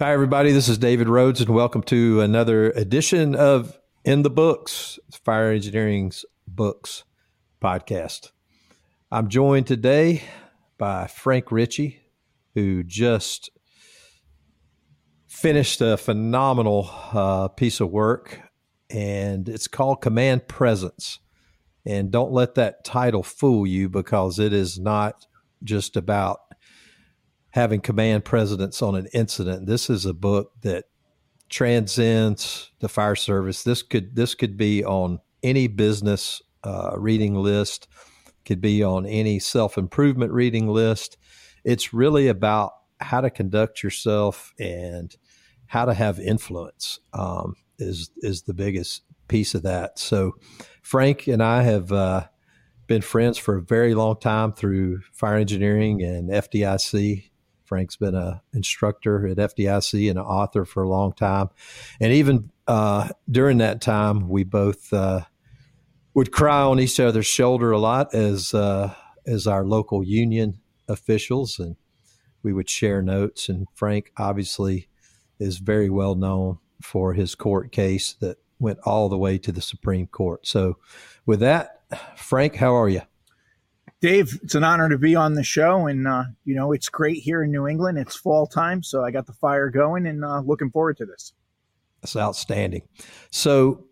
Hi, everybody. This is David Rhodes, and welcome to another edition of In the Books, Fire Engineering's Books podcast. I'm joined today by Frank Ricci, who just finished a phenomenal uh, piece of work, and it's called Command Presence. And don't let that title fool you because it is not just about having command presence on an incident. This is a book that transcends the fire service. This could this could be on any business uh, reading list, could be on any self improvement reading list. It's really about how to conduct yourself and how to have influence um, is is the biggest piece of that. So, Frank and I have uh, been friends for a very long time through fire engineering and FDIC Frank's been an instructor at FDIC and an author for a long time. And even uh, during that time, we both uh, would cry on each other's shoulder a lot as, uh, as our local union officials. And we would share notes. And Frank obviously is very well known for his court case that went all the way to the Supreme Court. So, with that, Frank, how are you? Dave, it's an honor to be on the show, and uh, you know it's great here in New England. It's fall time, so I got the fire going, and uh, looking forward to this. That's outstanding. So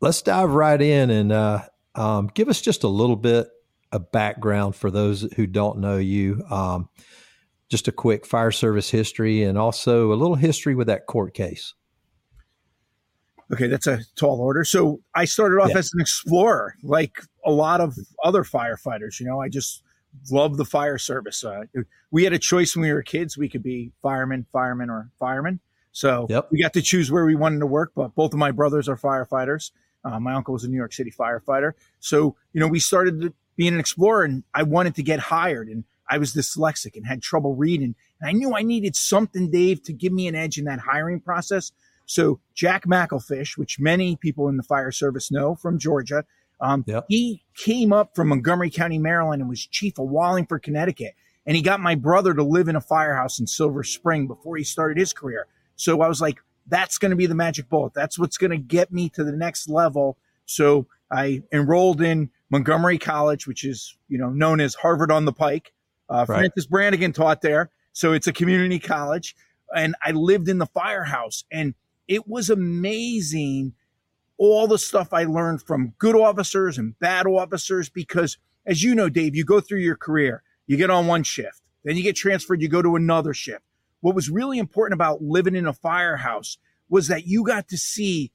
let's dive right in and uh, um, give us just a little bit of background for those who don't know you. Um, just a quick fire service history, and also a little history with that court case. Okay, that's a tall order. So I started off yeah. as an explorer, like a lot of other firefighters. You know, I just love the fire service. Uh, we had a choice when we were kids. We could be firemen, firemen, or firemen. So yep. we got to choose where we wanted to work. But both of my brothers are firefighters. Uh, my uncle was a New York City firefighter. So, you know, we started being an explorer and I wanted to get hired. And I was dyslexic and had trouble reading. And I knew I needed something, Dave, to give me an edge in that hiring process. So Jack McElfish, which many people in the fire service know from Georgia, um, yep. he came up from Montgomery County, Maryland, and was chief of Wallingford, Connecticut. And he got my brother to live in a firehouse in Silver Spring before he started his career. So I was like, that's going to be the magic bullet. That's what's going to get me to the next level. So I enrolled in Montgomery College, which is you know known as Harvard on the Pike. Uh, right. Francis Brannigan taught there, so it's a community college. And I lived in the firehouse, and it was amazing all the stuff I learned from good officers and bad officers because as you know, Dave, you go through your career, you get on one shift, then you get transferred, you go to another shift. What was really important about living in a firehouse was that you got to see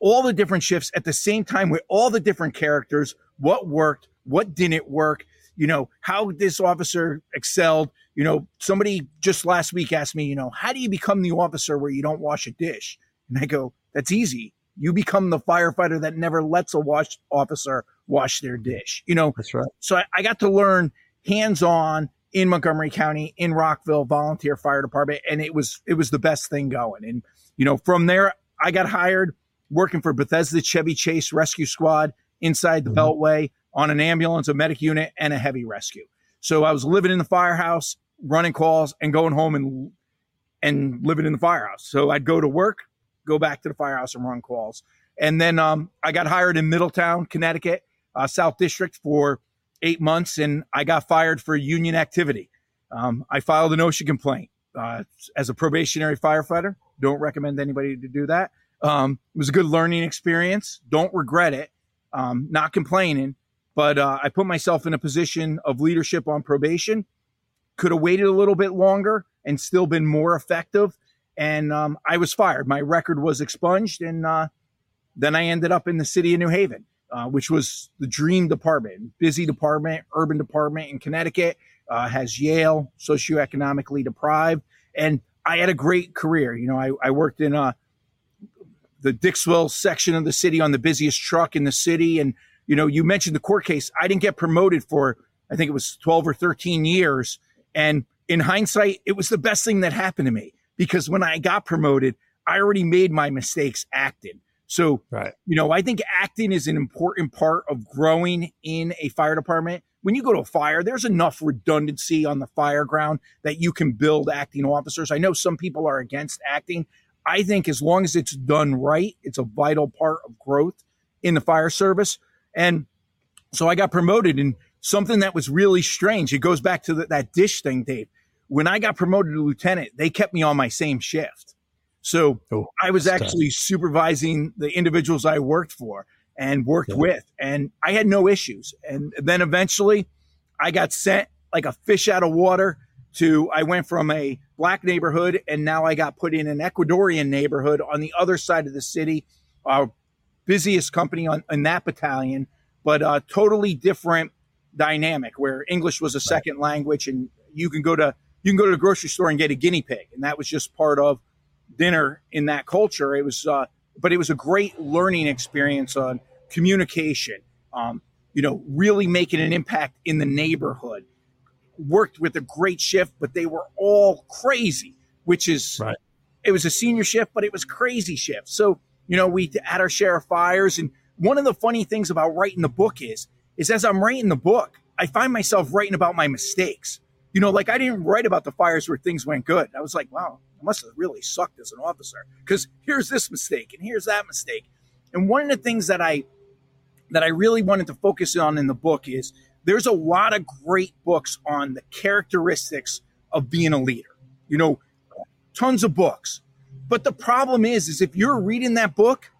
all the different shifts at the same time with all the different characters, what worked, what didn't work, you know, how this officer excelled. You know, somebody just last week asked me, you know, how do you become the officer where you don't wash a dish? And I go, that's easy. You become the firefighter that never lets a wash officer wash their dish. You know, that's right. So I, I got to learn hands on in Montgomery County, in Rockville, volunteer fire department, and it was it was the best thing going. And you know, from there, I got hired working for Bethesda Chevy Chase Rescue Squad inside the mm-hmm. Beltway on an ambulance, a medic unit, and a heavy rescue. So I was living in the firehouse, running calls, and going home and and living in the firehouse. So I'd go to work, go back to the firehouse and run calls. And then um, I got hired in Middletown, Connecticut, uh, South District for eight months, and I got fired for union activity. Um, I filed an OSHA complaint uh, as a probationary firefighter. Don't recommend anybody to do that. Um, it was a good learning experience. Don't regret it. Um, not complaining, but uh, I put myself in a position of leadership on probation. Could have waited a little bit longer and still been more effective and um, I was fired. My record was expunged, and uh, then I ended up in the city of New Haven, uh, which was the dream department, busy department, urban department in Connecticut. Uh, has Yale, socioeconomically deprived, and I had a great career. You know, I, I worked in uh, the Dixwell section of the city on the busiest truck in the city, and you know, you mentioned the court case. I didn't get promoted for I think it was twelve or thirteen years, and in hindsight, it was the best thing that happened to me because when I got promoted, I already made my mistakes acting. So, right. you know, I think acting is an important part of growing in a fire department when you go to a fire, there's enough redundancy on the fire ground that you can build acting officers. I know some people are against acting. I think as long as it's done right, it's a vital part of growth in the fire service. And so I got promoted and something that was really strange. It goes back to the, that dish thing, Dave. When I got promoted to lieutenant, they kept me on my same shift. So oh, I was actually tough. supervising the individuals I worked for and worked yeah. with, and I had no issues. And then eventually I got sent like a fish out of water to, I went from a black neighborhood and now I got put in an Ecuadorian neighborhood on the other side of the city, our busiest company on, in that battalion, but a totally different dynamic where English was a second right. language and you can go to, you can go to the grocery store and get a guinea pig. And that was just part of dinner in that culture. It was, uh, but it was a great learning experience on communication, um, you know, really making an impact in the neighborhood. Worked with a great shift, but they were all crazy, which is, right. it was a senior shift, but it was crazy shift. So, you know, we had our share of fires. And one of the funny things about writing the book is, is as I'm writing the book, I find myself writing about my mistakes. You know, like I didn't write about the fires where things went good. I was like, wow, I must have really sucked as an officer because here's this mistake and here's that mistake. And one of the things that I that I really wanted to focus on in the book is there's a lot of great books on the characteristics of being a leader. You know, tons of books. But the problem is is if you're reading that book,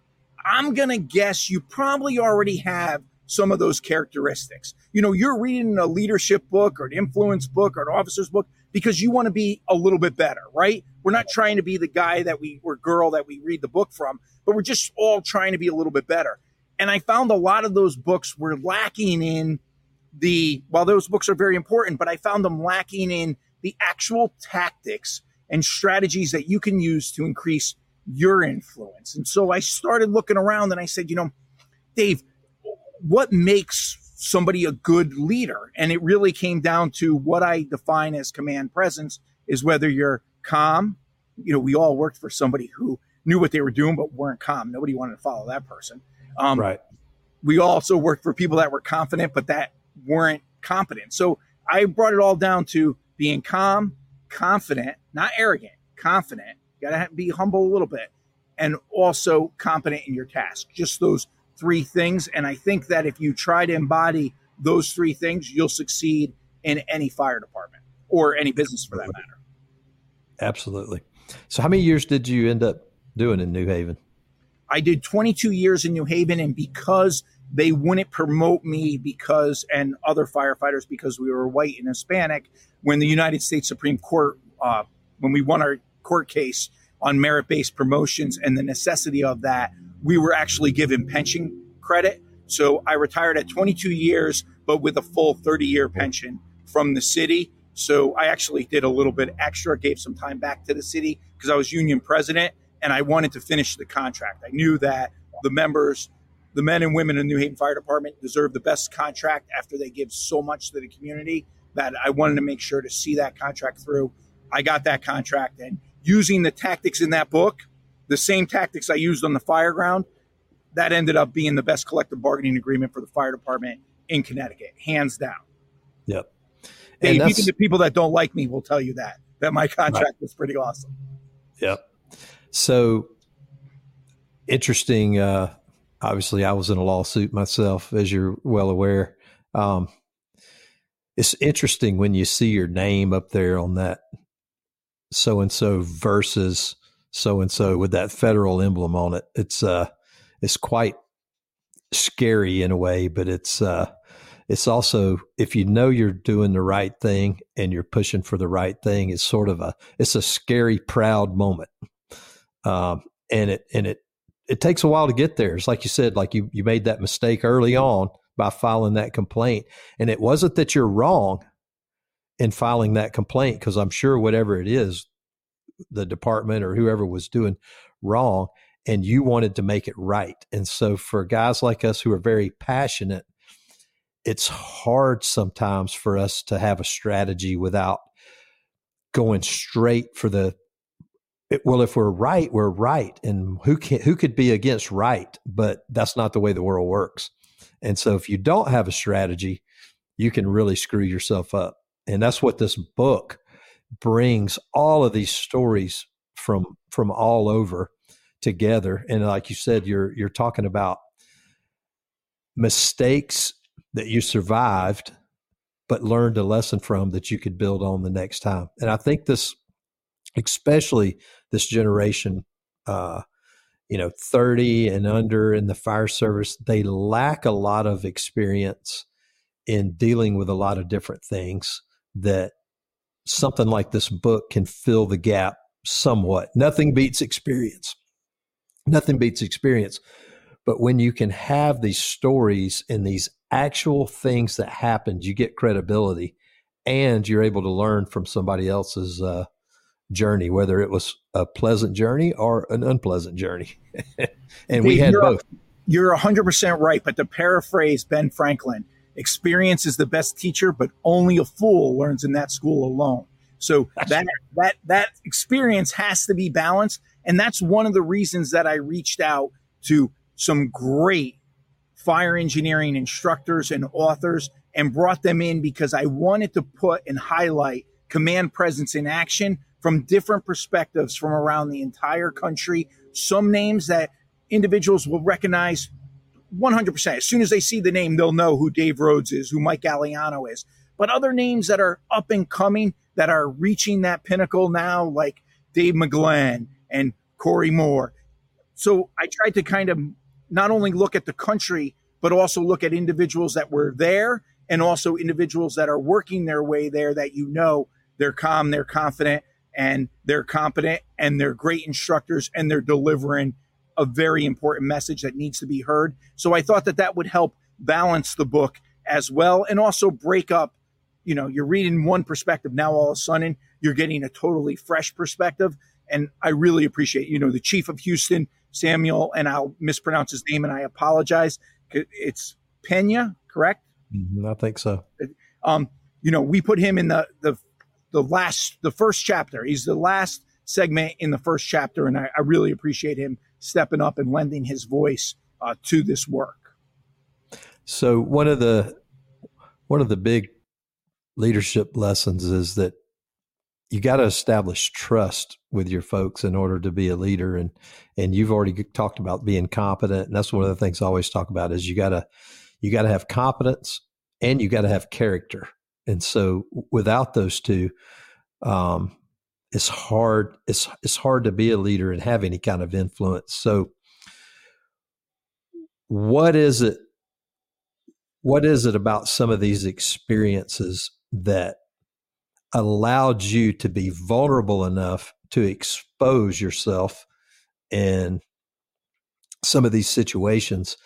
I'm going to guess you probably already have some of those characteristics. You know, you're reading a leadership book or an influence book or an officer's book because you want to be a little bit better, right? We're not trying to be the guy that we or girl that we read the book from, but we're just all trying to be a little bit better. And I found a lot of those books were lacking in the, while those books are very important, but I found them lacking in the actual tactics and strategies that you can use to increase your influence. And so I started looking around and I said, you know, Dave, what makes somebody a good leader? And it really came down to what I define as command presence is whether you're calm. You know, we all worked for somebody who knew what they were doing, but weren't calm. Nobody wanted to follow that person. Um, right. We also worked for people that were confident, but that weren't competent. So I brought it all down to being calm, confident, not arrogant, confident. You got to be humble a little bit, and also competent in your task. Just those three things. And I think that if you try to embody those three things, you'll succeed in any fire department or any business for that matter. Absolutely. So, how many years did you end up doing in New Haven? I did 22 years in New Haven, and because they wouldn't promote me because and other firefighters because we were white and Hispanic, when the United States Supreme Court, uh, when we won our court case on merit based promotions and the necessity of that, we were actually given pension credit. So I retired at 22 years, but with a full 30 year pension from the city. So I actually did a little bit extra, gave some time back to the city because I was union president and I wanted to finish the contract. I knew that the members, the men and women in New Haven Fire Department deserve the best contract after they give so much to the community that I wanted to make sure to see that contract through. I got that contract and using the tactics in that book, the same tactics I used on the fire ground, that ended up being the best collective bargaining agreement for the fire department in Connecticut, hands down. Yep. And even the people that don't like me will tell you that that my contract right. was pretty awesome. Yep. So interesting. Uh, obviously, I was in a lawsuit myself, as you're well aware. Um, it's interesting when you see your name up there on that so and so versus so and so with that federal emblem on it. It's uh it's quite scary in a way, but it's uh it's also if you know you're doing the right thing and you're pushing for the right thing, it's sort of a it's a scary, proud moment. Um and it and it it takes a while to get there. It's like you said, like you you made that mistake early on by filing that complaint. And it wasn't that you're wrong in filing that complaint, because I'm sure whatever it is, the department or whoever was doing wrong and you wanted to make it right. And so for guys like us who are very passionate, it's hard sometimes for us to have a strategy without going straight for the eh, well if we're right we're right and who can who could be against right but that's not the way the world works and so if you don't have a strategy you can really screw yourself up. And that's what this book brings all of these stories from from all over together. And like you said, you're you're talking about mistakes that you survived but learned a lesson from that you could build on the next time. And I think this, especially this generation, uh, you know, 30 and under in the fire service, they lack a lot of experience in dealing with a lot of different things that something like this book can fill the gap somewhat. Nothing beats experience. Nothing beats experience. But when you can have these stories and these actual things that happened, you get credibility and you're able to learn from somebody else's uh, journey, whether it was a pleasant journey or an unpleasant journey. and we had you're, both. You're 100% right. But to paraphrase Ben Franklin, experience is the best teacher, but only a fool learns in that school alone. So that that that experience has to be balanced, and that's one of the reasons that I reached out to some great fire engineering instructors and authors and brought them in because I wanted to put and highlight command presence in action from different perspectives from around the entire country. Some names that individuals will recognize 100%. As soon as they see the name, they'll know who Dave Rhodes is, who Mike Gagliano is. But other names that are up and coming that are reaching that pinnacle now, like Dave McGlenn and Corey Moore. So I tried to kind of not only look at the country, but also look at individuals that were there and also individuals that are working their way there that you know they're calm, they're confident, and they're competent, and they're great instructors, and they're delivering a very important message that needs to be heard. So I thought that that would help balance the book as well and also break up. You know, you're reading one perspective now, all of a sudden, you're getting a totally fresh perspective. And I really appreciate, you know, the chief of Houston Samuel, and I'll mispronounce his name, and I apologize. It's Pena, correct? Mm-hmm, I think so. Um, you know, we put him in the the the last, the first chapter. He's the last segment in the first chapter, and I, I really appreciate him stepping up and lending his voice uh, to this work. So one of the one of the big leadership lessons is that you got to establish trust with your folks in order to be a leader. And and you've already talked about being competent. And that's one of the things I always talk about is you got to you got to have competence and you got to have character. And so without those two um, it's hard it's it's hard to be a leader and have any kind of influence so what is it what is it about some of these experiences that allowed you to be vulnerable enough to expose yourself in some of these situations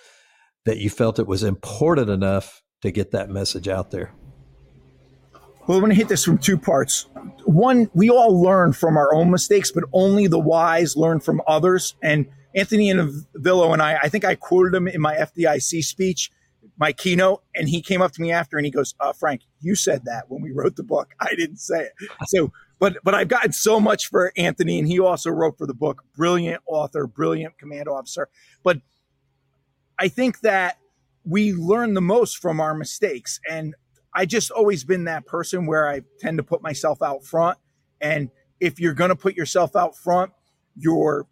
that you felt it was important enough to get that message out there? Well, I'm going to hit this from two parts. One, we all learn from our own mistakes, but only the wise learn from others. And Anthony and Villo and I, I think I quoted him in my FDIC speech my keynote and he came up to me after and he goes, uh, Frank, you said that when we wrote the book. I didn't say it. So, but, but I've gotten so much for Anthony and he also wrote for the book. Brilliant author, brilliant command officer. But I think that we learn the most from our mistakes. And I just always been that person where I tend to put myself out front. And if you're going to put yourself out front, you're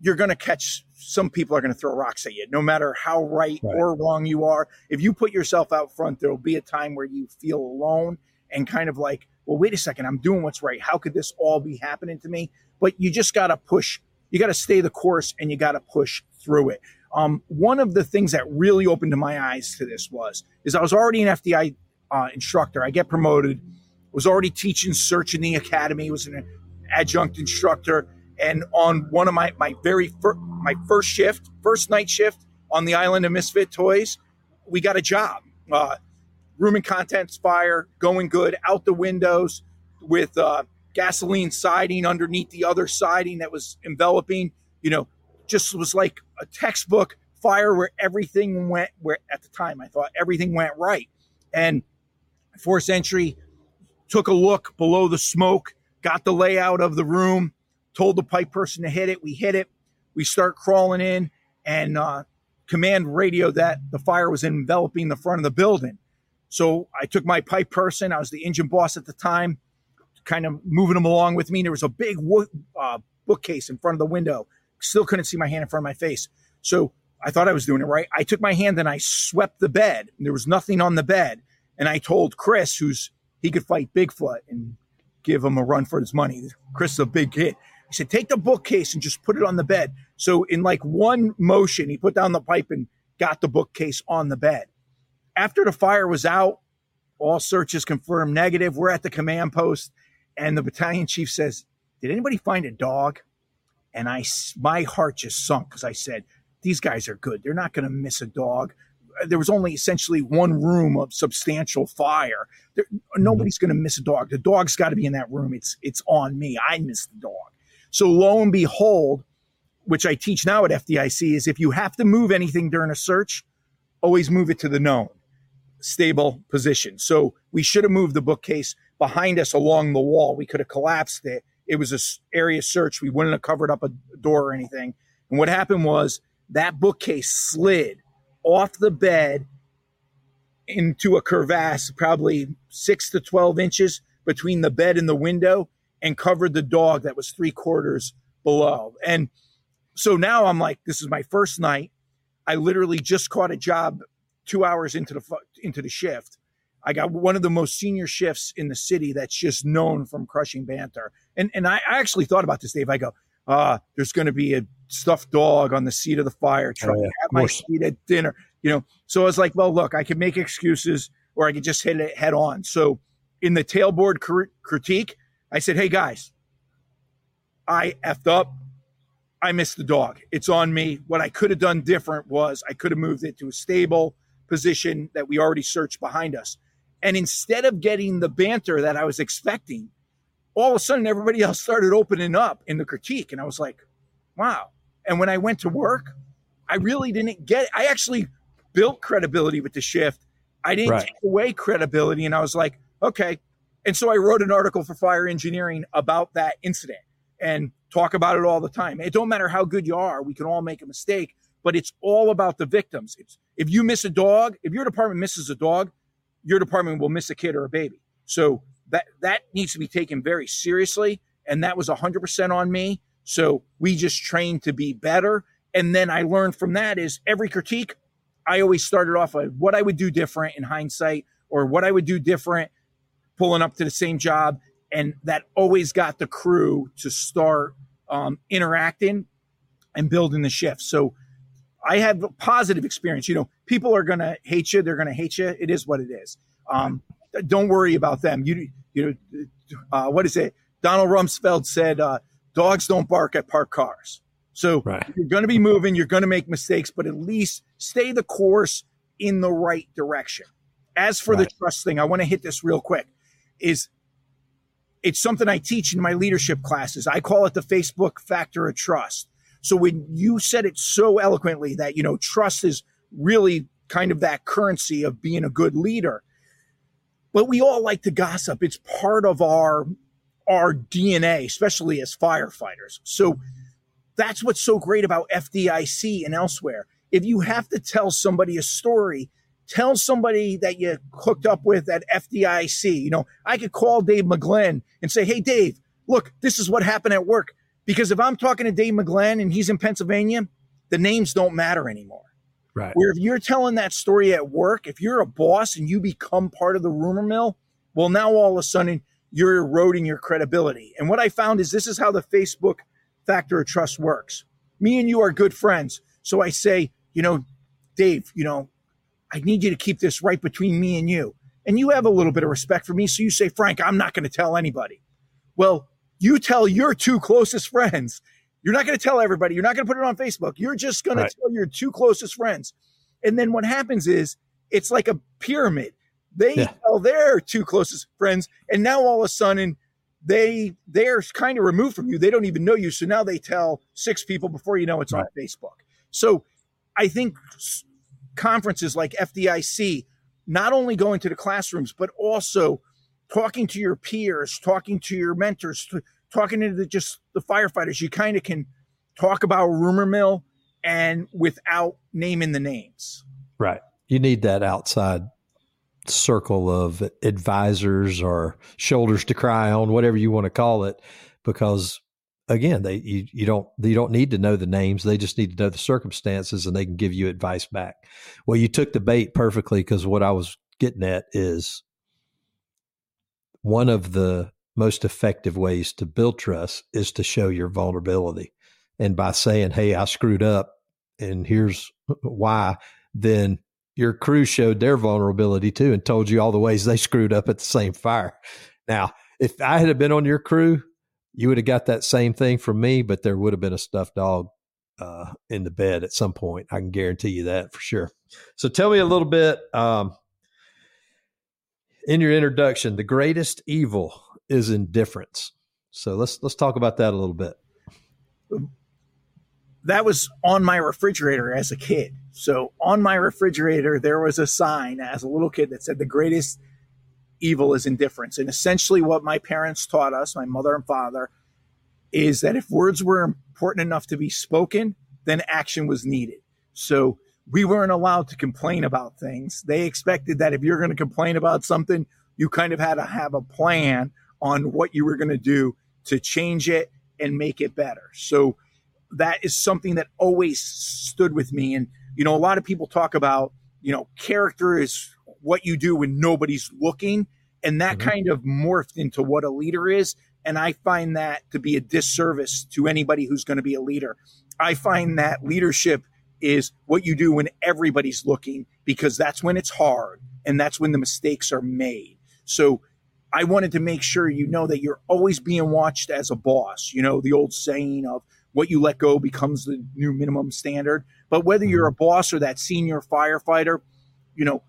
you're going to catch some people are going to throw rocks at you no matter how right, right, or wrong you are. If you put yourself out front there'll be a time where you feel alone and kind of like well wait a second i'm doing what's right. How could this all be happening to me? But you just got to push you got to stay the course and you got to push through it. Um, one of the things that really opened my eyes to this was is i was already an fdi uh, instructor i get promoted was already teaching search in the academy was an adjunct instructor and on one of my my very fir- my first shift, first night shift on the island of Misfit Toys, we got a job. Uh, room and contents fire, going good, out the windows with uh, gasoline siding underneath the other siding that was enveloping. You know, just was like a textbook fire where everything went where at the time I thought everything went right. And force entry took a look below the smoke, got the layout of the room, told the pipe person to hit it. We hit it. We start crawling in and uh, command radio that the fire was enveloping the front of the building. So I took my pipe person. I was the engine boss at the time, kind of moving them along with me. There was a big wood, uh, bookcase in front of the window. Still couldn't see my hand in front of my face. So I thought I was doing it right. I took my hand and I swept the bed. There was nothing on the bed. And I told Chris, who's he could fight Bigfoot and give him a run for his money. Chris is a big kid. He said, take the bookcase and just put it on the bed. So in like one motion, he put down the pipe and got the bookcase on the bed. After the fire was out, all searches confirmed negative. We're at the command post, and the battalion chief says, "Did anybody find a dog?" And I, my heart just sunk because I said, "These guys are good. They're not going to miss a dog." There was only essentially one room of substantial fire. There, nobody's going to miss a dog. The dog's got to be in that room. It's it's on me. I missed the dog. So lo and behold, which I teach now at FDIC, is if you have to move anything during a search, always move it to the known, stable position. So we should have moved the bookcase behind us along the wall. We could have collapsed it. It was a area search. We wouldn't have covered up a door or anything. And what happened was that bookcase slid off the bed into a crevasse, probably six to 12 inches between the bed and the window, and covered the dog that was three quarters below. And so now I'm like, this is my first night. I literally just caught a job two hours into the into the shift. I got one of the most senior shifts in the city that's just known from crushing banter. And and I, actually thought about this, Dave. I go, uh, there's going to be a stuffed dog on the seat of the fire truck oh, yeah, at my seat at dinner. You know, so I was like, well, look, I can make excuses or I could just hit it head on. So in the tailboard critique, I said, hey guys, I effed up. I missed the dog. It's on me. What I could have done different was I could have moved it to a stable position that we already searched behind us. And instead of getting the banter that I was expecting, all of a sudden everybody else started opening up in the critique. And I was like, wow. And when I went to work, I really didn't get it. I actually built credibility with the shift. I didn't right. take away credibility. And I was like, okay. And so I wrote an article for Fire Engineering about that incident and talk about it all the time. It don't matter how good you are, we can all make a mistake, but it's all about the victims. It's, if you miss a dog, if your department misses a dog, your department will miss a kid or a baby. So that that needs to be taken very seriously, and that was 100% on me. So we just trained to be better, and then I learned from that is every critique. I always started off with what I would do different in hindsight, or what I would do different pulling up to the same job, and that always got the crew to start um, interacting and building the shift. So I have a positive experience. You know, people are going to hate you. They're going to hate you. It is what it is. Um, don't worry about them. You, you know, uh, what is it? Donald Rumsfeld said, uh, dogs don't bark at parked cars. So right. you're going to be moving, you're going to make mistakes, but at least stay the course in the right direction. As for right. the trust thing, I want to hit this real quick. Is it's something I teach in my leadership classes. I call it the Facebook factor of trust. So when you said it so eloquently that, you know, trust is really kind of that currency of being a good leader. But we all like to gossip. It's part of our our DNA, especially as firefighters. So that's what's so great about FDIC and elsewhere. If you have to tell somebody a story, tell somebody that you hooked up with at FDIC. You know, I could call Dave McGlenn and say, Hey, Dave, look, this is what happened at work. Because if I'm talking to Dave McGlenn and he's in Pennsylvania, the names don't matter anymore. Right. Where if you're telling that story at work, if you're a boss and you become part of the rumor mill, well, now all of a sudden you're eroding your credibility. And what I found is this is how the Facebook factor of trust works. Me and you are good friends. So I say, you know, Dave, you know, I need you to keep this right between me and you. And you have a little bit of respect for me. So you say, Frank, I'm not going to tell anybody. Well, you tell your two closest friends. You're not going to tell everybody. You're not going to put it on Facebook. You're just going right. to tell your two closest friends. And then what happens is it's like a pyramid. They yeah. tell their two closest friends, and now all of a sudden they they're kind of removed from you. They don't even know you. So now they tell six people before you know it's right. on Facebook. So I think conferences like FDIC, not only going to the classrooms, but also talking to your peers, talking to your mentors, talking to the, just the firefighters, you kind of can talk about rumor mill and without naming the names. Right. You need that outside circle of advisors or shoulders to cry on, whatever you want to call it, because again, they you, you don't you don't need to know the names; they just need to know the circumstances, and they can give you advice back. Well, you took the bait perfectly because what I was getting at is one of the most effective ways to build trust is to show your vulnerability, and by saying, "Hey, I screwed up, and here's why," then your crew showed their vulnerability too and told you all the ways they screwed up at the same fire. Now, if I had been on your crew, you would have got that same thing from me, but there would have been a stuffed dog uh, in the bed at some point. I can guarantee you that for sure. So tell me a little bit um, in your introduction. The greatest evil is indifference. So let's let's talk about that a little bit. That was on my refrigerator as a kid. So on my refrigerator, there was a sign as a little kid that said, The greatest evil is indifference. And essentially, what my parents taught us, my mother and father, is that if words were important enough to be spoken, then action was needed. So we weren't allowed to complain about things. They expected that if you're going to complain about something, you kind of had to have a plan on what you were going to do to change it and make it better. So that is something that always stood with me. And you know, a lot of people talk about, you know, character is what you do when nobody's looking. And that mm-hmm. kind of morphed into what a leader is. And I find that to be a disservice to anybody who's going to be a leader. I find that leadership is what you do when everybody's looking because that's when it's hard and that's when the mistakes are made. So I wanted to make sure you know that you're always being watched as a boss. You know, the old saying of what you let go becomes the new minimum standard. But whether you're a mm-hmm. boss or that senior firefighter, you know,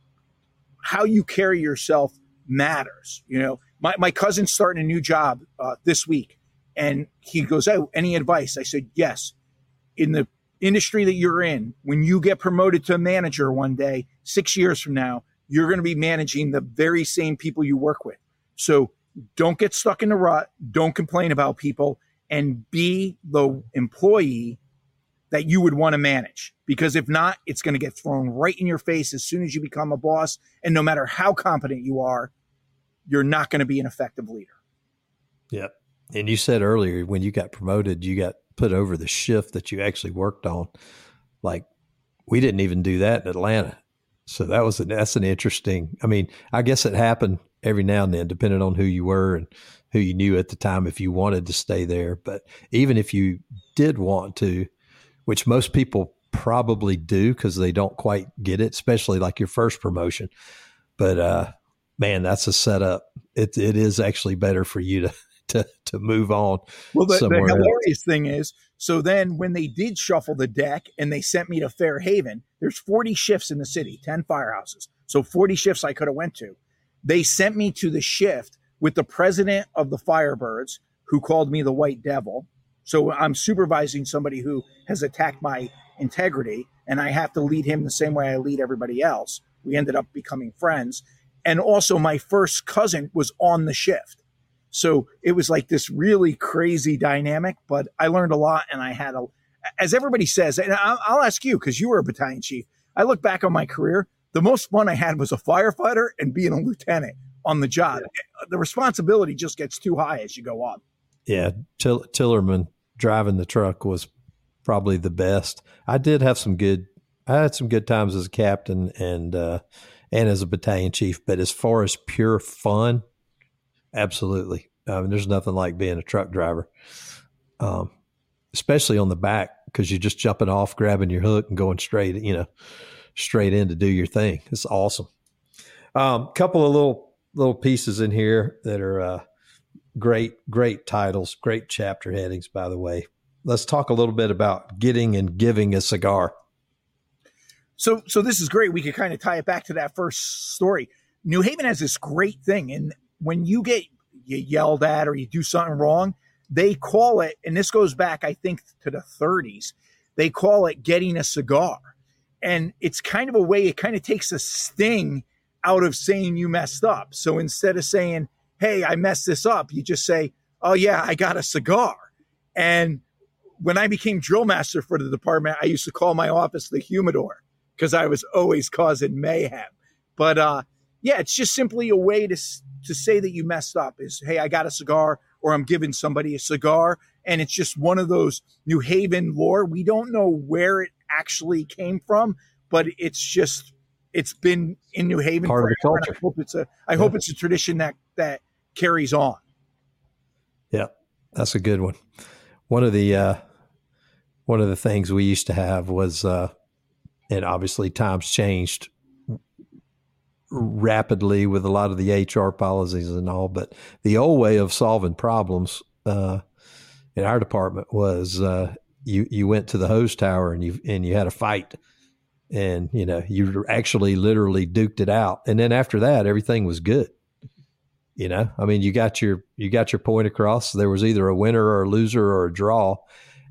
how you carry yourself matters. You know, my, my cousin's starting a new job uh, this week and he goes, Oh, any advice? I said, Yes. In the industry that you're in, when you get promoted to a manager one day, six years from now, you're going to be managing the very same people you work with. So don't get stuck in the rut. Don't complain about people and be the employee that you would want to manage. Because if not, it's going to get thrown right in your face as soon as you become a boss. And no matter how competent you are, you're not going to be an effective leader. Yep. And you said earlier when you got promoted, you got put over the shift that you actually worked on. Like we didn't even do that in Atlanta. So that was a, that's an interesting. I mean, I guess it happened every now and then, depending on who you were and who you knew at the time if you wanted to stay there. But even if you did want to, which most people probably do because they don't quite get it, especially like your first promotion. But uh, man, that's a setup. It it is actually better for you to to to move on. Well, the, the hilarious else. thing is, so then when they did shuffle the deck and they sent me to Fair Haven, there's 40 shifts in the city, 10 firehouses, so 40 shifts I could have went to. They sent me to the shift with the president of the Firebirds, who called me the White Devil. So I'm supervising somebody who has attacked my integrity, and I have to lead him the same way I lead everybody else. We ended up becoming friends. And also, my first cousin was on the shift. So it was like this really crazy dynamic, but I learned a lot and I had a, as everybody says, and I'll, ask you because you were a battalion chief. I look back on my career, the most fun I had was a firefighter and being a lieutenant on the job. Yeah. The responsibility just gets too high as you go up. Yeah, Till- Tillerman driving the truck was probably the best. I did have some good. I had some good times as a captain and uh, and as a battalion chief. But as far as pure fun, absolutely. I mean, there's nothing like being a truck driver, um, especially on the back because you're just jumping off, grabbing your hook, and going straight. You know, straight in to do your thing. It's awesome. Um, couple of little little pieces in here that are uh, great, great titles, great chapter headings, by the way. Let's talk a little bit about getting and giving a cigar. So, so this is great. We could kind of tie it back to that first story. New Haven has this great thing, and when you get yelled at or you do something wrong, they call it, and this goes back, I think, to the 30s. They call it getting a cigar, and it's kind of a way. It kind of takes a sting out of saying you messed up. So instead of saying, Hey, I messed this up, you just say, Oh, yeah, I got a cigar. And when I became drill master for the department, I used to call my office the humidor because I was always causing mayhem. But uh, yeah, it's just simply a way to to say that you messed up. Is hey, I got a cigar, or I'm giving somebody a cigar, and it's just one of those New Haven lore. We don't know where it actually came from, but it's just it's been in New Haven part of the culture. I hope it's a I yeah. hope it's a tradition that that carries on. Yeah, that's a good one. One of the uh, one of the things we used to have was, uh, and obviously times changed rapidly with a lot of the HR policies and all, but the old way of solving problems uh, in our department was uh, you you went to the hose tower and you and you had a fight, and you know you actually literally duked it out, and then after that everything was good. You know, I mean, you got your you got your point across. There was either a winner or a loser or a draw,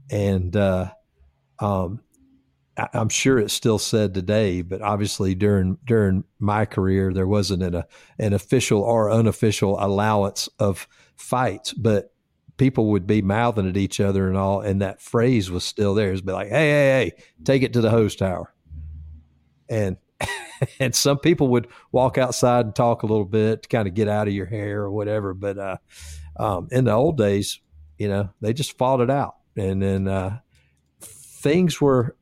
and uh, um, I, am sure it's still said today. But obviously, during during my career, there wasn't an, a, an official or unofficial allowance of fights, but people would be mouthing at each other and all, and that phrase was still there. It's be like, "Hey, hey, hey, take it to the hose tower," and and some people would walk outside and talk a little bit to kind of get out of your hair or whatever. But uh, um, in the old days, you know, they just fought it out, and then uh, things were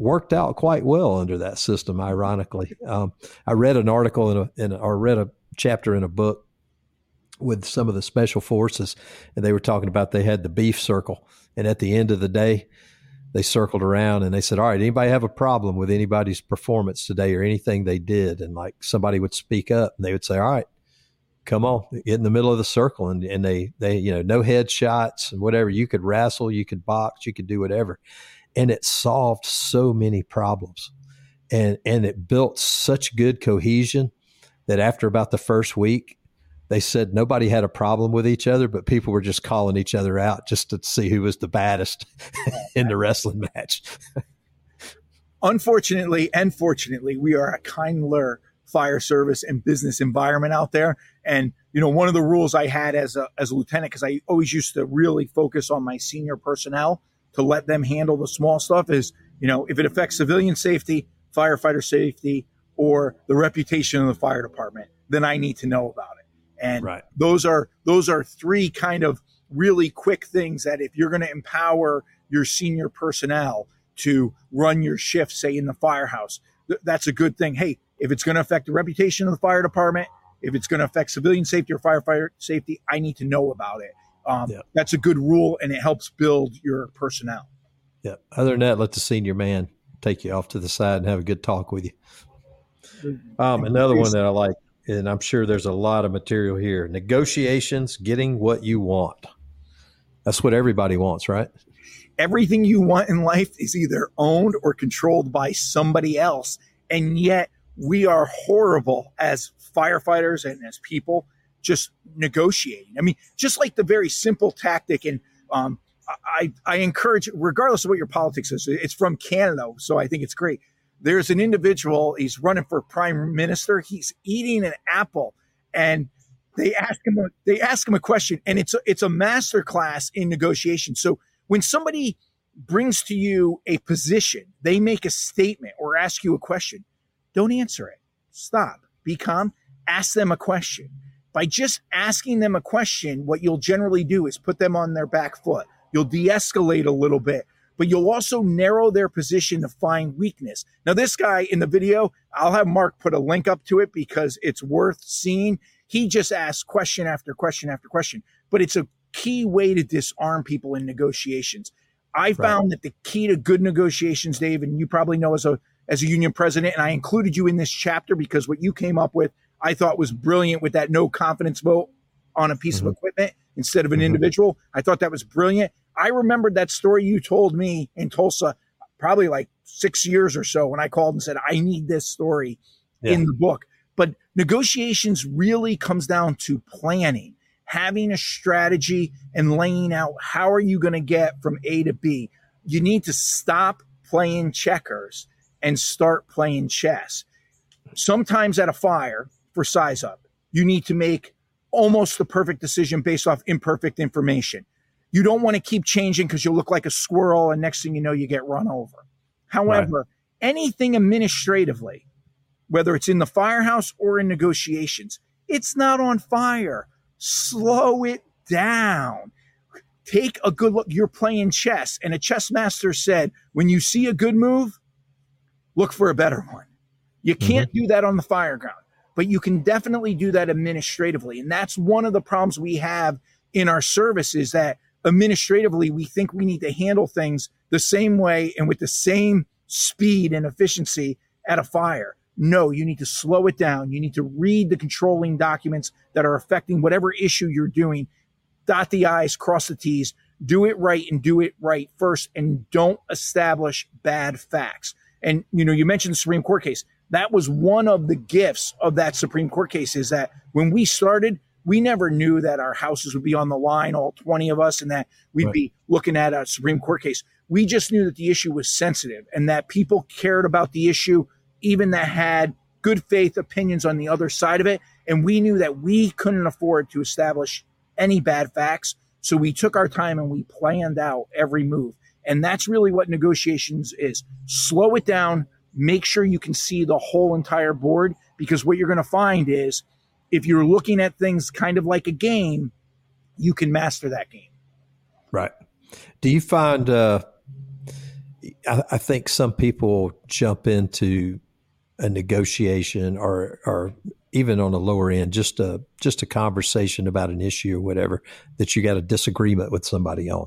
worked out quite well under that system. Ironically, um, I read an article in a, in a, or read a chapter in a book with some of the special forces, and they were talking about they had the beef circle, and at the end of the day, they circled around and they said, "All right, anybody have a problem with anybody's performance today or anything they did?" And like somebody would speak up, and they would say, "All right." Come on, get in the middle of the circle, and, and they they you know no headshots and whatever. You could wrestle, you could box, you could do whatever, and it solved so many problems, and and it built such good cohesion that after about the first week, they said nobody had a problem with each other, but people were just calling each other out just to see who was the baddest in the wrestling match. Unfortunately and fortunately, we are a kinder fire service and business environment out there. And, you know, one of the rules I had as a, as a lieutenant, because I always used to really focus on my senior personnel to let them handle the small stuff is, you know, if it affects civilian safety, firefighter safety, or the reputation of the fire department, then I need to know about it. And right. those are those are three kind of really quick things that if you're going to empower your senior personnel to run your shift, say in the firehouse, th- that's a good thing. Hey, if it's going to affect the reputation of the fire department, if it's going to affect civilian safety or firefighter safety, I need to know about it. Um, yeah. That's a good rule, and it helps build your personnel. Yeah. Other than that, let the senior man take you off to the side and have a good talk with you. Um, another one that I like and I'm sure there's a lot of material here. Negotiations, getting what you want. That's what everybody wants, right? Everything you want in life is either owned or controlled by somebody else. And yet we are horrible as firefighters and as people just negotiating. I mean, just like the very simple tactic and um, I, I encourage, regardless of what your politics is, it's from Canada, so I think it's great there's an individual, he's running for prime minister. He's eating an apple and they ask him, a, they ask him a question and it's a, it's a master class in negotiation. So when somebody brings to you a position, they make a statement or ask you a question, don't answer it. Stop, be calm, ask them a question. By just asking them a question, what you'll generally do is put them on their back foot. You'll de escalate a little bit but you'll also narrow their position to find weakness. Now, this guy in the video, I'll have Mark put a link up to it because it's worth seeing. He just asks question after question after question, but it's a key way to disarm people in negotiations. I found right. that the key to good negotiations, Dave, and you probably know as a as a union president, and I included you in this chapter because what you came up with, I thought was brilliant with that no confidence vote on a piece mm-hmm. of equipment instead of an mm-hmm. individual. I thought that was brilliant. I remembered that story you told me in Tulsa probably like six years or so when I called and said, I need this story yeah. in the book. But negotiations really comes down to planning, having a strategy and laying out how are you going to get from A to B. You need to stop playing checkers and start playing chess. Sometimes at a fire for size up, you need to make almost the perfect decision based off imperfect information. You don't want to keep changing because you'll look like a squirrel and next thing you know, you get run over. However, right. anything administratively, whether it's in the firehouse or in negotiations. It's not on fire. Slow it down. Take a good look. You're playing chess, and a chess master said, when you see a good move, look for a better one. You can't mm-hmm. do that on the fire ground, but you can definitely do that administratively. And that's one of the problems we have in our service is that administratively, we think we need to handle things the same way and with the same speed and efficiency at a fire. No, you need to slow it down. You need to read the controlling documents that are affecting whatever issue you're doing. Dot the I's, cross the T's, do it right and do it right first, and don't establish bad facts. And, you know, you mentioned the Supreme Court case. That was one of the gifts of that Supreme Court case is that when we started, we never knew that our houses would be on the line, all 20 of us, and that we'd right. be looking at a Supreme Court case. We just knew that the issue was sensitive and that people cared about the issue, even that had good faith opinions on the other side of it. And we knew that we couldn't afford to establish any bad facts. So we took our time and we planned out every move. And that's really what negotiations is. Slow it down, make sure you can see the whole entire board, because what you're going to find is if you're looking at things kind of like a game, you can master that game. Right. Do you find, uh, I, I think some people jump into a negotiation or, or even on a lower end, just a just a conversation about an issue or whatever that you got a disagreement with somebody on.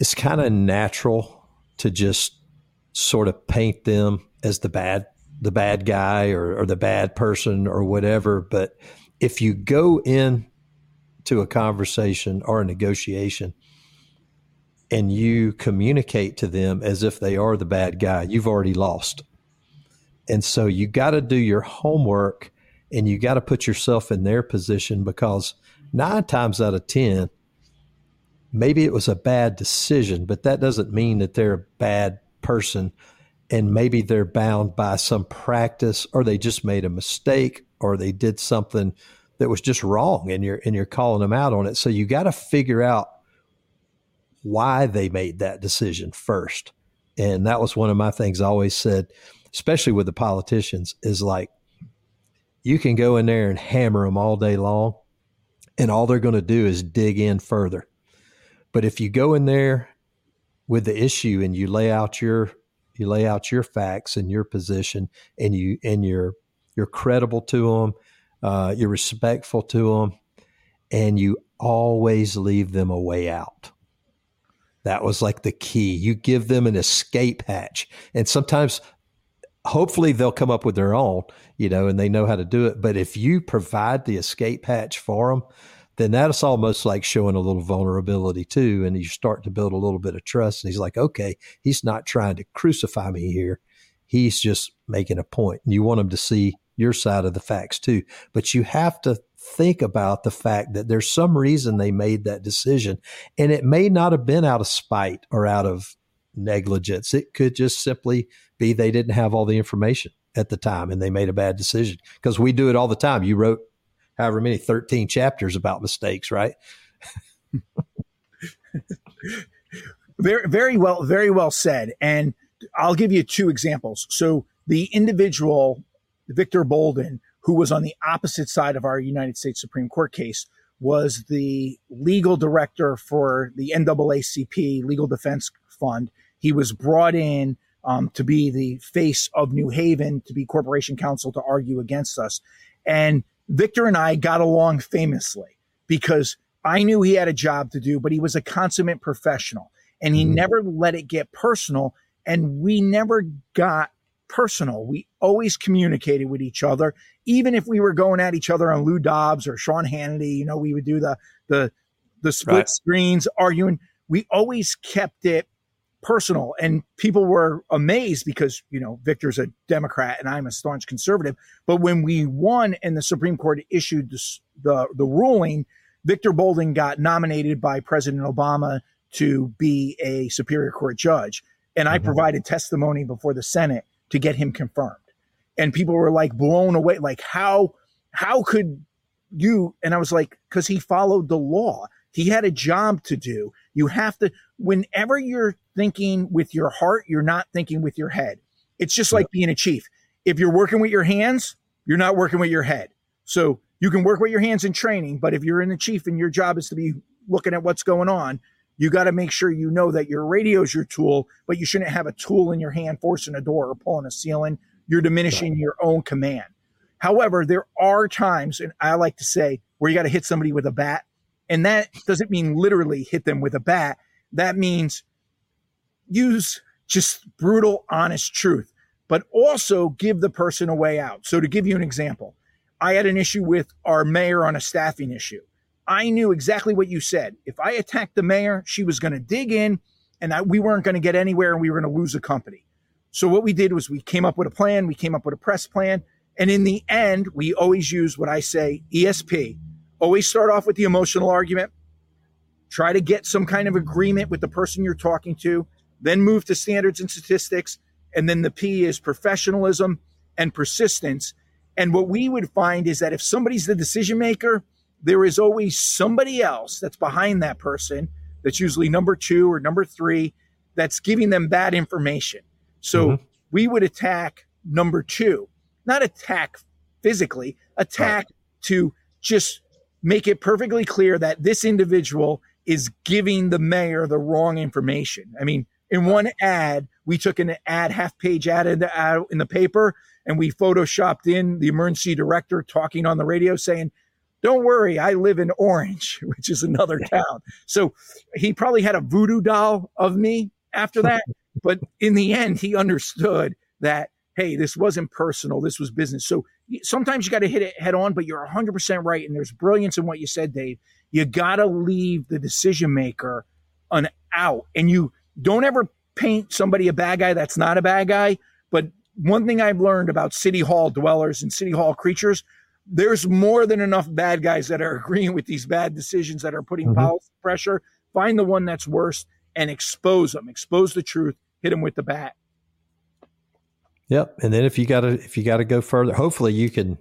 It's kind of natural to just sort of paint them as the bad the bad guy or, or the bad person or whatever. But if you go in to a conversation or a negotiation and you communicate to them as if they are the bad guy, you've already lost. And so you got to do your homework and you got to put yourself in their position because nine times out of 10, maybe it was a bad decision, but that doesn't mean that they're a bad person and maybe they're bound by some practice or they just made a mistake or they did something that was just wrong and you're and you're calling them out on it. So you got to figure out why they made that decision first. And that was one of my things I always said especially with the politicians is like you can go in there and hammer them all day long and all they're going to do is dig in further. But if you go in there with the issue and you lay out your you lay out your facts and your position and you and you're you're credible to them uh, you're respectful to them and you always leave them a way out. That was like the key. You give them an escape hatch. And sometimes hopefully they'll come up with their own you know and they know how to do it. But if you provide the escape hatch for them then that's almost like showing a little vulnerability too. And you start to build a little bit of trust. And he's like, okay, he's not trying to crucify me here. He's just making a point. And you want him to see your side of the facts too. But you have to think about the fact that there's some reason they made that decision. And it may not have been out of spite or out of negligence. It could just simply be they didn't have all the information at the time and they made a bad decision because we do it all the time. You wrote however many 13 chapters about mistakes, right? very, very well, very well said. And I'll give you two examples. So the individual, Victor Bolden, who was on the opposite side of our United States Supreme Court case, was the legal director for the NAACP Legal Defense Fund. He was brought in um, to be the face of New Haven, to be corporation counsel to argue against us. And Victor and I got along famously because I knew he had a job to do, but he was a consummate professional and he mm. never let it get personal. And we never got personal. We always communicated with each other, even if we were going at each other on Lou Dobbs or Sean Hannity. You know, we would do the the the split right. screens arguing. We always kept it personal. And people were amazed because, you know, Victor's a Democrat and I'm a staunch conservative. But when we won and the Supreme Court issued the, the, the ruling, Victor Bolden got nominated by President Obama to be a Superior Court judge. And I mm-hmm. provided testimony before the Senate to get him confirmed. And people were like blown away, like, how, how could you? And I was like, because he followed the law. He had a job to do. You have to, whenever you're thinking with your heart, you're not thinking with your head. It's just like being a chief. if you're working with your hands, you're not working with your head. So you can work with your hands in training, but if you're in the chief and your job is to be looking at what's going on, you got to make sure you know that your radio is your tool, but you shouldn't have a tool in your hand forcing a door or pulling a ceiling. You're diminishing your own command. However, there are times, and I like to say, where you got to hit somebody with a bat. And that doesn't mean literally hit them with a bat. That means use just brutal, honest truth, but also give the person a way out. So, to give you an example, I had an issue with our mayor on a staffing issue. I knew exactly what you said. If I attacked the mayor, she was going to dig in and I, we weren't going to get anywhere and we were going to lose the company. So, what we did was we came up with a plan, we came up with a press plan. And in the end, we always use what I say ESP. Always start off with the emotional argument. Try to get some kind of agreement with the person you're talking to, then move to standards and statistics. And then the P is professionalism and persistence. And what we would find is that if somebody's the decision maker, there is always somebody else that's behind that person that's usually number two or number three that's giving them bad information. So mm-hmm. we would attack number two not attack physically, attack right. to just make it perfectly clear that this individual is giving the mayor the wrong information. I mean, in one ad, we took an ad, half page ad in the, ad in the paper, and we photoshopped in the emergency director talking on the radio saying, don't worry, I live in Orange, which is another town. So he probably had a voodoo doll of me after that. but in the end, he understood that hey, this wasn't personal. This was business. So sometimes you got to hit it head on, but you're 100% right. And there's brilliance in what you said, Dave. You got to leave the decision maker an out. And you don't ever paint somebody a bad guy that's not a bad guy. But one thing I've learned about City Hall dwellers and City Hall creatures, there's more than enough bad guys that are agreeing with these bad decisions that are putting mm-hmm. policy pressure. Find the one that's worse and expose them, expose the truth, hit them with the bat. Yep. And then if you gotta if you gotta go further, hopefully you can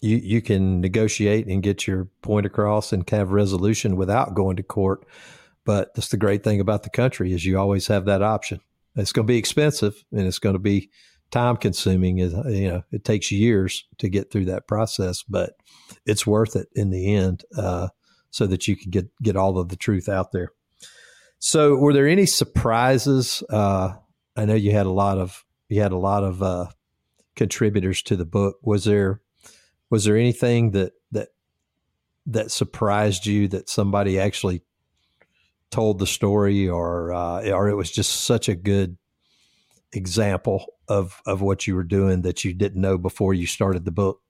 you you can negotiate and get your point across and have resolution without going to court. But that's the great thing about the country is you always have that option. It's going to be expensive and it's going to be time consuming. Is You know, it takes years to get through that process, but it's worth it in the end, uh, so that you can get get all of the truth out there. So, were there any surprises? Uh, I know you had a lot of you had a lot of uh, contributors to the book. Was there was there anything that that that surprised you that somebody actually told the story, or uh, or it was just such a good example of of what you were doing that you didn't know before you started the book?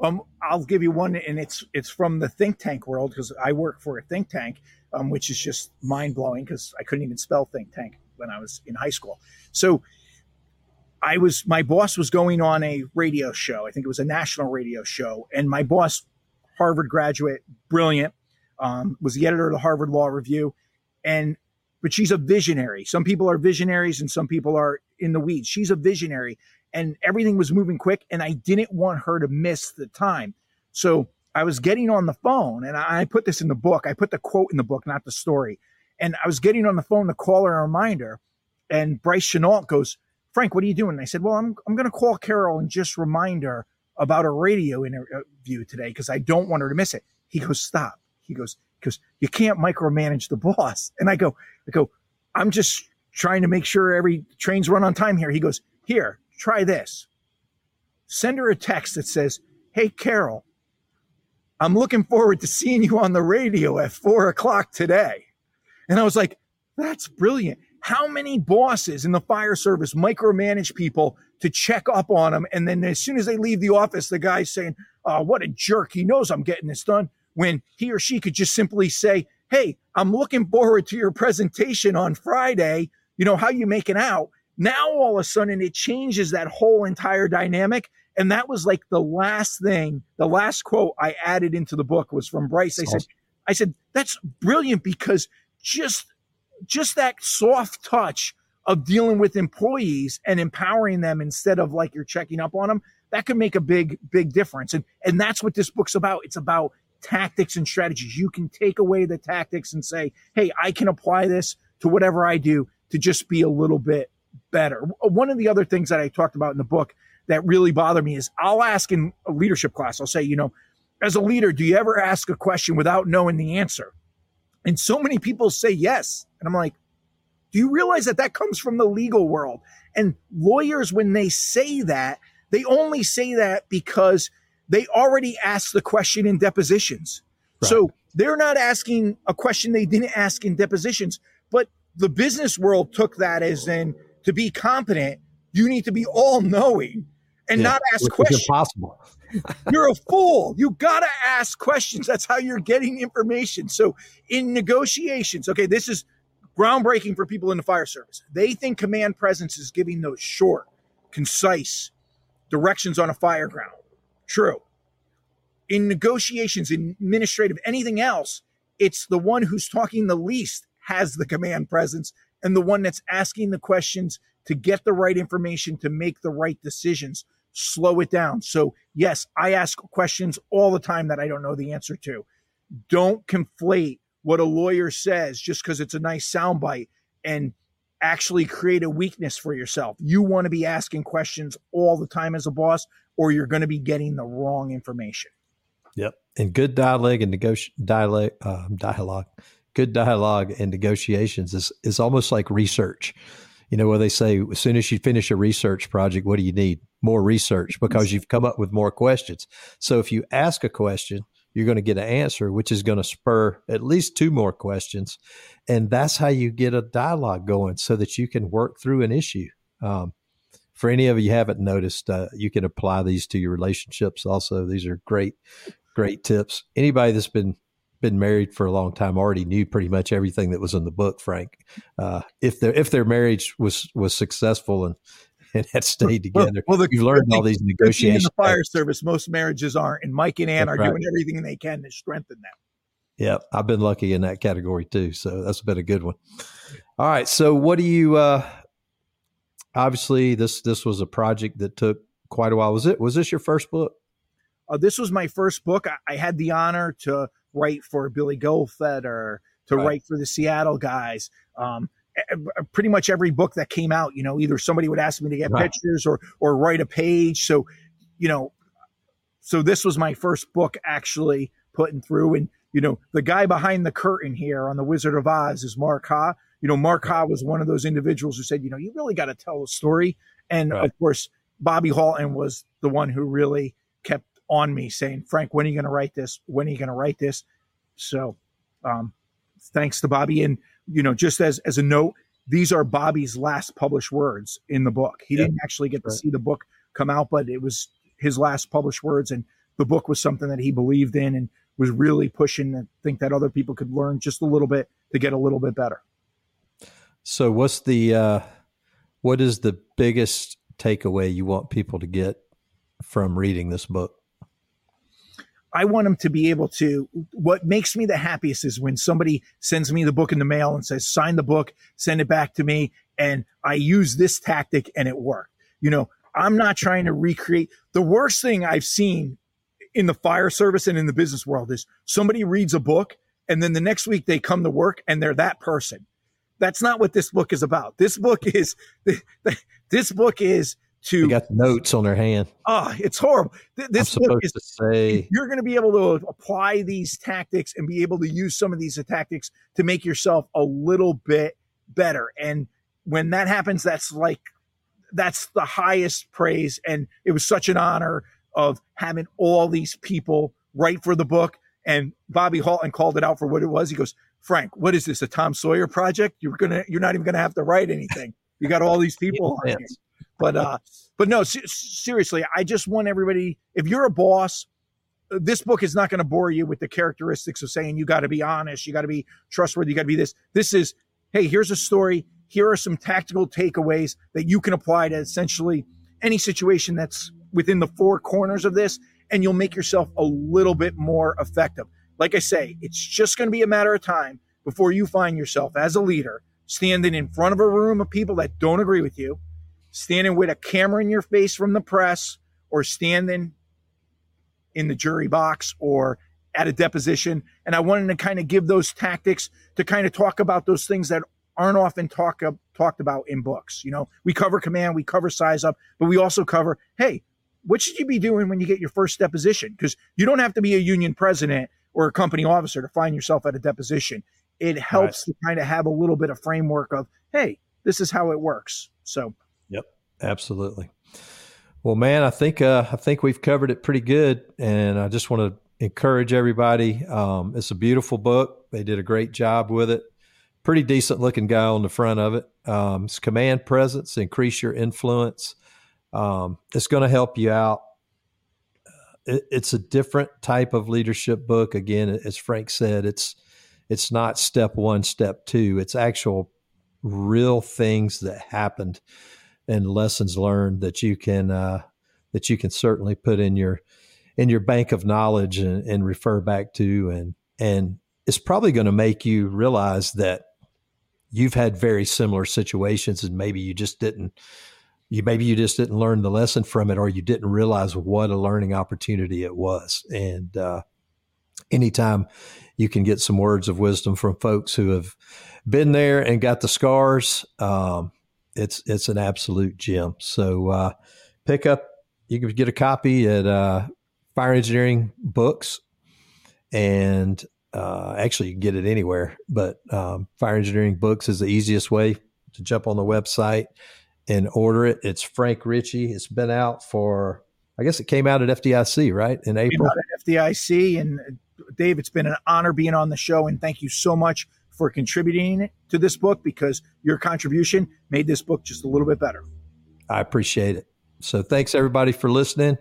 Um, I'll give you one, and it's it's from the think tank world because I work for a think tank, um, which is just mind blowing because I couldn't even spell think tank when I was in high school. So I was my boss was going on a radio show. I think it was a national radio show, and my boss, Harvard graduate, brilliant, um, was the editor of the Harvard Law Review, and but she's a visionary. Some people are visionaries, and some people are in the weeds. She's a visionary, and everything was moving quick, and I didn't want her to miss the time, so I was getting on the phone, and I put this in the book. I put the quote in the book, not the story, and I was getting on the phone to call her a reminder, and Bryce Chenault goes Frank, what are you doing? And I said, well, I'm, I'm going to call Carol and just remind her about a radio interview today because I don't want her to miss it. He goes, stop. He goes, because you can't micromanage the boss. And I go, I go, I'm just trying to make sure every train's run on time here. He goes, here, try this. Send her a text that says, Hey, Carol, I'm looking forward to seeing you on the radio at four o'clock today. And I was like, that's brilliant. How many bosses in the fire service micromanage people to check up on them? And then as soon as they leave the office, the guy's saying, oh, what a jerk. He knows I'm getting this done. When he or she could just simply say, Hey, I'm looking forward to your presentation on Friday. You know, how you making out? Now all of a sudden it changes that whole entire dynamic. And that was like the last thing, the last quote I added into the book was from Bryce. I said, I said, that's brilliant because just just that soft touch of dealing with employees and empowering them instead of like you're checking up on them, that could make a big, big difference. And, and that's what this book's about. It's about tactics and strategies. You can take away the tactics and say, Hey, I can apply this to whatever I do to just be a little bit better. Uh, one of the other things that I talked about in the book that really bother me is I'll ask in a leadership class, I'll say, you know, as a leader, do you ever ask a question without knowing the answer? And so many people say yes. And I'm like, do you realize that that comes from the legal world? And lawyers, when they say that, they only say that because they already asked the question in depositions. Right. So they're not asking a question they didn't ask in depositions. But the business world took that as in to be competent, you need to be all knowing and yeah, not ask questions. impossible. you're a fool. You got to ask questions. That's how you're getting information. So in negotiations, okay, this is groundbreaking for people in the fire service. They think command presence is giving those short, concise directions on a fire ground. True. In negotiations, in administrative, anything else, it's the one who's talking the least has the command presence and the one that's asking the questions to get the right information to make the right decisions slow it down. So, yes, I ask questions all the time that I don't know the answer to. Don't conflate what a lawyer says just because it's a nice soundbite and actually create a weakness for yourself. You want to be asking questions all the time as a boss, or you're going to be getting the wrong information. Yep. And good dialogue and negoti- dialogue, uh, dialogue, good dialogue and negotiations is, is almost like research. You know, where they say, as soon as you finish a research project, what do you need? more research because you've come up with more questions. So if you ask a question, you're going to get an answer, which is going to spur at least two more questions. And that's how you get a dialogue going so that you can work through an issue. Um, for any of you haven't noticed, uh, you can apply these to your relationships also. These are great, great tips. Anybody that's been been married for a long time already knew pretty much everything that was in the book, Frank. Uh, if their if their marriage was was successful and and had stayed together. Well, the, you've learned all these negotiations. In the fire service, most marriages aren't, and Mike and Ann that's are right. doing everything they can to strengthen that. Yeah, I've been lucky in that category too, so that's been a good one. All right, so what do you? uh Obviously, this this was a project that took quite a while. Was it? Was this your first book? Uh, this was my first book. I, I, had the honor to write for Billy Goldfeder, to right. write for the Seattle guys. Um, pretty much every book that came out, you know, either somebody would ask me to get right. pictures or or write a page. So, you know, so this was my first book actually putting through. And you know, the guy behind the curtain here on the Wizard of Oz is Mark Ha. You know, Mark Ha was one of those individuals who said, you know, you really got to tell a story. And right. of course, Bobby Halton was the one who really kept on me saying, Frank, when are you going to write this? When are you going to write this? So, um, thanks to Bobby. And you know, just as as a note, these are Bobby's last published words in the book. He didn't actually get to see the book come out, but it was his last published words, and the book was something that he believed in and was really pushing to think that other people could learn just a little bit to get a little bit better. So, what's the uh, what is the biggest takeaway you want people to get from reading this book? I want them to be able to. What makes me the happiest is when somebody sends me the book in the mail and says, sign the book, send it back to me. And I use this tactic and it worked. You know, I'm not trying to recreate. The worst thing I've seen in the fire service and in the business world is somebody reads a book and then the next week they come to work and they're that person. That's not what this book is about. This book is, this book is to they got notes on their hand. Ah, oh, it's horrible. This I'm book is to say you're going to be able to apply these tactics and be able to use some of these tactics to make yourself a little bit better. And when that happens, that's like that's the highest praise. And it was such an honor of having all these people write for the book. And Bobby Halton called it out for what it was. He goes, Frank, what is this? A Tom Sawyer project? You're gonna, you're not even gonna have to write anything. You got all these people. But uh, but no, seriously, I just want everybody. If you're a boss, this book is not going to bore you with the characteristics of saying you got to be honest, you got to be trustworthy, you got to be this. This is, hey, here's a story. Here are some tactical takeaways that you can apply to essentially any situation that's within the four corners of this, and you'll make yourself a little bit more effective. Like I say, it's just going to be a matter of time before you find yourself as a leader standing in front of a room of people that don't agree with you standing with a camera in your face from the press or standing in the jury box or at a deposition. And I wanted to kind of give those tactics to kind of talk about those things that aren't often talk, talked about in books. You know, we cover command, we cover size up, but we also cover, hey, what should you be doing when you get your first deposition? Because you don't have to be a union president or a company officer to find yourself at a deposition. It helps right. to kind of have a little bit of framework of, hey, this is how it works. So, absolutely. Well, man, I think uh, I think we've covered it pretty good, and I just want to encourage everybody. Um, it's a beautiful book. They did a great job with it. Pretty decent looking guy on the front of it. Um, it's command presence, increase your influence. Um, it's going to help you out. Uh, it, it's a different type of leadership book. Again, as Frank said, it's it's not step one, step two. It's actual real things that happened and lessons learned that you can uh, that you can certainly put in your in your bank of knowledge and, and refer back to. And and it's probably going to make you realize that you've had very similar situations and maybe you just didn't you maybe you just didn't learn the lesson from it or you didn't realize what a learning opportunity it was. And uh, anytime you can get some words of wisdom from folks who have been there and got the scars um, it's it's an absolute gem. So uh, pick up. You can get a copy at uh, Fire Engineering Books, and uh, actually you can get it anywhere. But um, Fire Engineering Books is the easiest way to jump on the website and order it. It's Frank Ricci. It's been out for I guess it came out at FDIC right in April. at FDIC and Dave, it's been an honor being on the show, and thank you so much for contributing to this book because your contribution made this book just a little bit better. I appreciate it. So thanks everybody for listening.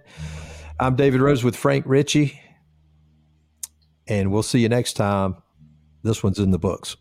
I'm David Rhodes with Frank Ricci, and we'll see you next time. This one's in the books.